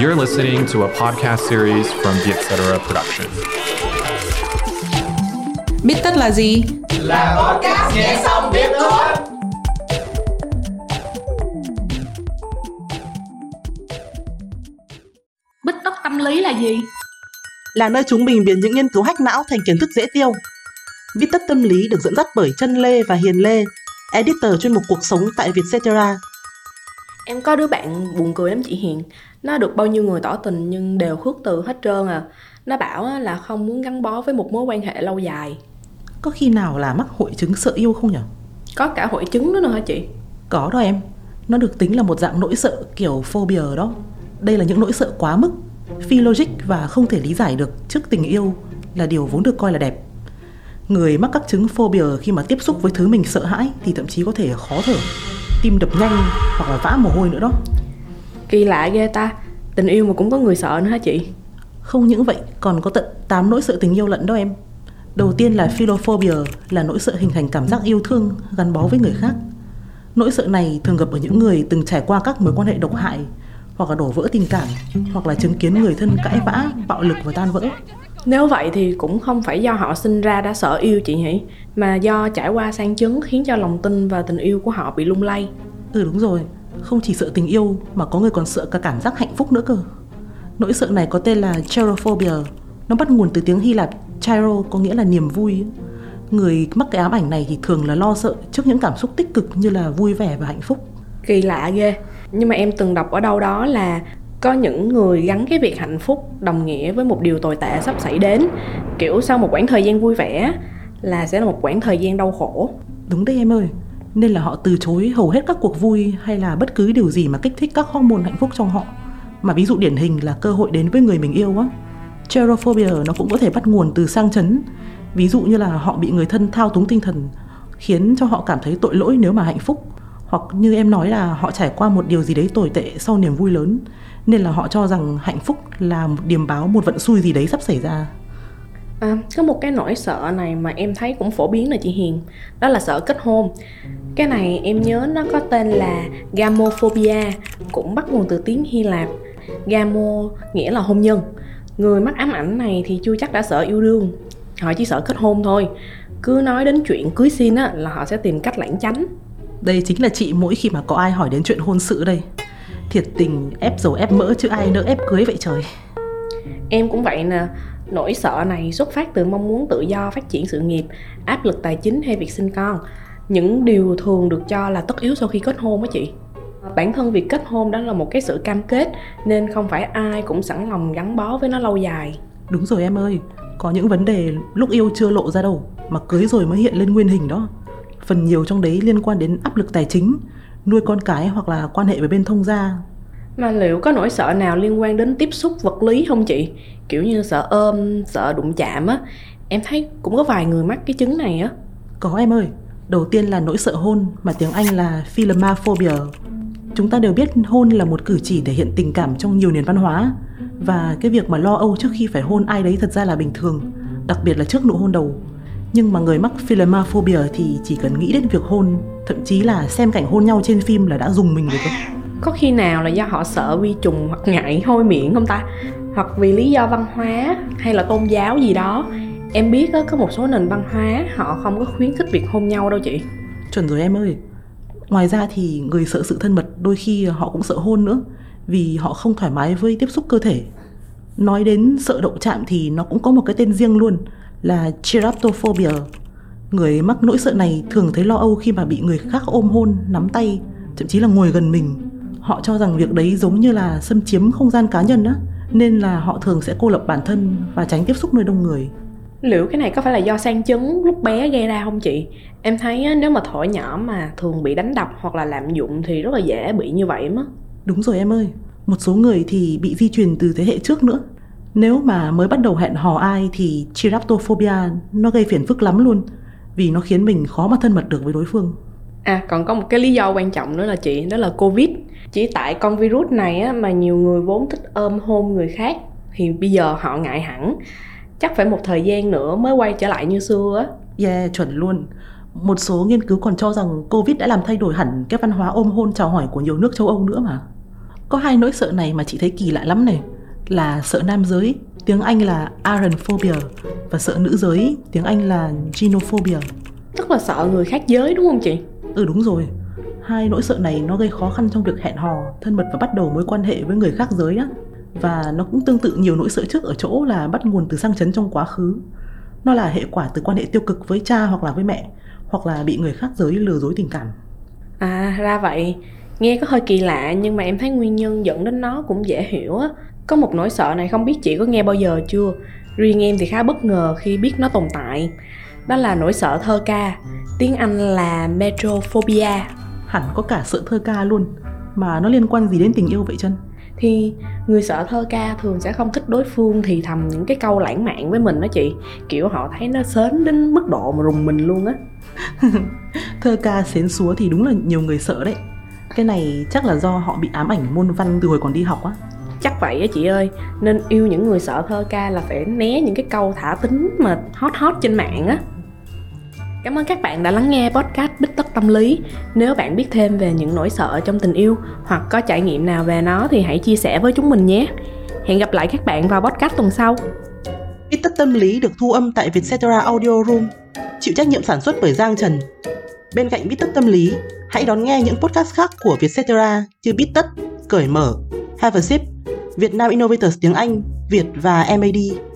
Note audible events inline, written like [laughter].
You're listening to a podcast series from the Etc. Production. Biết tất là gì? Là podcast nghe xong biết thôi. Bích tất tâm lý là gì? Là nơi chúng mình biến những nghiên cứu hack não thành kiến thức dễ tiêu. Viết tất tâm lý được dẫn dắt bởi Chân Lê và Hiền Lê, editor chuyên mục cuộc sống tại Vietcetera. Em có đứa bạn buồn cười lắm chị Hiền Nó được bao nhiêu người tỏ tình nhưng đều khước từ hết trơn à Nó bảo là không muốn gắn bó với một mối quan hệ lâu dài Có khi nào là mắc hội chứng sợ yêu không nhỉ? Có cả hội chứng nữa nữa hả chị? Có đó em. Nó được tính là một dạng nỗi sợ kiểu phobia đó. Đây là những nỗi sợ quá mức, phi logic và không thể lý giải được trước tình yêu là điều vốn được coi là đẹp. Người mắc các chứng phobia khi mà tiếp xúc với thứ mình sợ hãi thì thậm chí có thể khó thở, tim đập nhanh hoặc là vã mồ hôi nữa đó. Kỳ lạ ghê ta Tình yêu mà cũng có người sợ nữa hả chị? Không những vậy, còn có tận 8 nỗi sợ tình yêu lẫn đó em. Đầu tiên là philophobia, là nỗi sợ hình thành cảm giác yêu thương gắn bó với người khác. Nỗi sợ này thường gặp ở những người từng trải qua các mối quan hệ độc hại, hoặc là đổ vỡ tình cảm, hoặc là chứng kiến người thân cãi vã, bạo lực và tan vỡ. Nếu vậy thì cũng không phải do họ sinh ra đã sợ yêu chị nhỉ Mà do trải qua sang chấn khiến cho lòng tin và tình yêu của họ bị lung lay Ừ đúng rồi, không chỉ sợ tình yêu mà có người còn sợ cả cảm giác hạnh phúc nữa cơ. Nỗi sợ này có tên là cherophobia. Nó bắt nguồn từ tiếng Hy Lạp chiro có nghĩa là niềm vui. Người mắc cái ám ảnh này thì thường là lo sợ trước những cảm xúc tích cực như là vui vẻ và hạnh phúc. Kỳ lạ ghê Nhưng mà em từng đọc ở đâu đó là có những người gắn cái việc hạnh phúc đồng nghĩa với một điều tồi tệ sắp xảy đến kiểu sau một khoảng thời gian vui vẻ là sẽ là một khoảng thời gian đau khổ Đúng đấy em ơi. Nên là họ từ chối hầu hết các cuộc vui hay là bất cứ điều gì mà kích thích các hormone hạnh phúc trong họ. Mà ví dụ điển hình là cơ hội đến với người mình yêu á. Cherophobia nó cũng có thể bắt nguồn từ sang chấn. Ví dụ như là họ bị người thân thao túng tinh thần, khiến cho họ cảm thấy tội lỗi nếu mà hạnh phúc hoặc như em nói là họ trải qua một điều gì đấy tồi tệ sau niềm vui lớn nên là họ cho rằng hạnh phúc là một điềm báo, một vận xui gì đấy sắp xảy ra à, có một cái nỗi sợ này mà em thấy cũng phổ biến là chị Hiền. Đó là sợ kết hôn. Cái này em nhớ nó có tên là gamophobia cũng bắt nguồn từ tiếng Hy Lạp. Gamo nghĩa là hôn nhân. Người mắc ám ảnh này thì chưa chắc đã sợ yêu đương. Họ chỉ sợ kết hôn thôi. Cứ nói đến chuyện cưới xin á là họ sẽ tìm cách lảng tránh đây chính là chị mỗi khi mà có ai hỏi đến chuyện hôn sự đây. Thiệt tình ép dầu ép mỡ chứ ai nỡ ép cưới vậy trời. Em cũng vậy nè, nỗi sợ này xuất phát từ mong muốn tự do phát triển sự nghiệp, áp lực tài chính hay việc sinh con. Những điều thường được cho là tất yếu sau khi kết hôn á chị. Bản thân việc kết hôn đó là một cái sự cam kết nên không phải ai cũng sẵn lòng gắn bó với nó lâu dài. đúng rồi em ơi có những vấn đề lúc yêu chưa lộ ra đâu mà cưới rồi mới hiện lên nguyên hình đó phần nhiều trong đấy liên quan đến áp lực tài chính nuôi con cái hoặc là quan hệ với bên thông gia mà liệu có nỗi sợ nào liên quan đến tiếp xúc vật lý không chị? Kiểu như sợ ôm, sợ đụng chạm á. Em thấy cũng có vài người mắc cái chứng này á. Có em ơi, đầu tiên là nỗi sợ hôn mà tiếng Anh là philomaphobia. Chúng ta đều biết hôn là một cử chỉ thể hiện tình cảm trong nhiều nền văn hóa và cái việc mà lo âu trước khi phải hôn ai đấy thật ra là bình thường, đặc biệt là trước nụ hôn đầu. Nhưng mà người mắc philomaphobia thì chỉ cần nghĩ đến việc hôn, thậm chí là xem cảnh hôn nhau trên phim là đã dùng mình rồi cơ. Có khi nào là do họ sợ vi trùng hoặc ngại hôi miệng không ta? Hoặc vì lý do văn hóa hay là tôn giáo gì đó Em biết đó, có một số nền văn hóa họ không có khuyến khích việc hôn nhau đâu chị Chuẩn rồi em ơi. Ngoài ra thì người sợ sự thân mật đôi khi họ cũng sợ hôn nữa vì họ không thoải mái với tiếp xúc cơ thể. Nói đến sợ động chạm thì nó cũng có một cái tên riêng luôn là geraptophobia. Người mắc nỗi sợ này thường thấy lo âu khi mà bị người khác ôm hôn, nắm tay, thậm chí là ngồi gần mình. Họ cho rằng việc đấy giống như là xâm chiếm không gian cá nhân á, nên là họ thường sẽ cô lập bản thân và tránh tiếp xúc nơi đông người. Liệu cái này có phải là do sang chấn lúc bé gây ra không chị? Em thấy nếu mà thổi nhỏ mà thường bị đánh đập hoặc là lạm dụng thì rất là dễ bị như vậy mất Đúng rồi em ơi, một số người thì bị di truyền từ thế hệ trước nữa. Nếu mà mới bắt đầu hẹn hò ai thì chiraptophobia nó gây phiền phức lắm luôn vì nó khiến mình khó mà thân mật được với đối phương. À còn có một cái lý do quan trọng nữa là chị Đó là Covid Chỉ tại con virus này á, mà nhiều người vốn thích ôm hôn người khác Thì bây giờ họ ngại hẳn Chắc phải một thời gian nữa mới quay trở lại như xưa á Yeah, chuẩn luôn. Một số nghiên cứu còn cho rằng Covid đã làm thay đổi hẳn cái văn hóa ôm hôn chào hỏi của nhiều nước châu Âu nữa mà. Có hai nỗi sợ này mà chị thấy kỳ lạ lắm này Là sợ nam giới, tiếng Anh là Aranphobia Và sợ nữ giới, tiếng Anh là Genophobia Tức là sợ người khác giới đúng không chị? Ừ đúng rồi Hai nỗi sợ này nó gây khó khăn trong việc hẹn hò, thân mật và bắt đầu mối quan hệ với người khác giới á. Và nó cũng tương tự nhiều nỗi sợ trước ở chỗ là bắt nguồn từ sang chấn trong quá khứ. Nó là hệ quả từ quan hệ tiêu cực với cha hoặc là với mẹ Hoặc là bị người khác giới lừa dối tình cảm. À ra vậy. Nghe có hơi kỳ lạ nhưng mà em thấy nguyên nhân dẫn đến nó cũng dễ hiểu á. Có một nỗi sợ này không biết chị có nghe bao giờ chưa? Riêng em thì khá bất ngờ khi biết nó tồn tại. Đó là nỗi sợ thơ ca Tiếng Anh là metrophobia. Hẳn có cả sợ thơ ca luôn. Mà nó liên quan gì đến tình yêu vậy chân? Thì người sợ thơ ca thường sẽ không thích đối phương thì thầm những cái câu lãng mạn với mình đó chị. Kiểu họ thấy nó sến đến mức độ mà rùng mình luôn á. [laughs] Thơ ca xến xúa thì đúng là nhiều người sợ đấy. Cái này chắc là do họ bị ám ảnh môn văn từ hồi còn đi học á. Chắc vậy á chị ơi. Nên yêu những người sợ thơ ca là phải né những cái câu thả tính mà hot hot trên mạng á Cảm ơn các bạn đã lắng nghe podcast Bích Tất Tâm Lý. Nếu bạn biết thêm về những nỗi sợ trong tình yêu hoặc có trải nghiệm nào về nó thì hãy chia sẻ với chúng mình nhé. Hẹn gặp lại các bạn vào podcast tuần sau. Bít tất tâm lý được thu âm tại Vietcetera Audio Room, chịu trách nhiệm sản xuất bởi Giang Trần. Bên cạnh Bít tất tâm lý, hãy đón nghe những podcast khác của Vietcetera như Bít tất, Cởi mở, Have a Sip, Việt Nam Innovators tiếng Anh, Việt và MAD.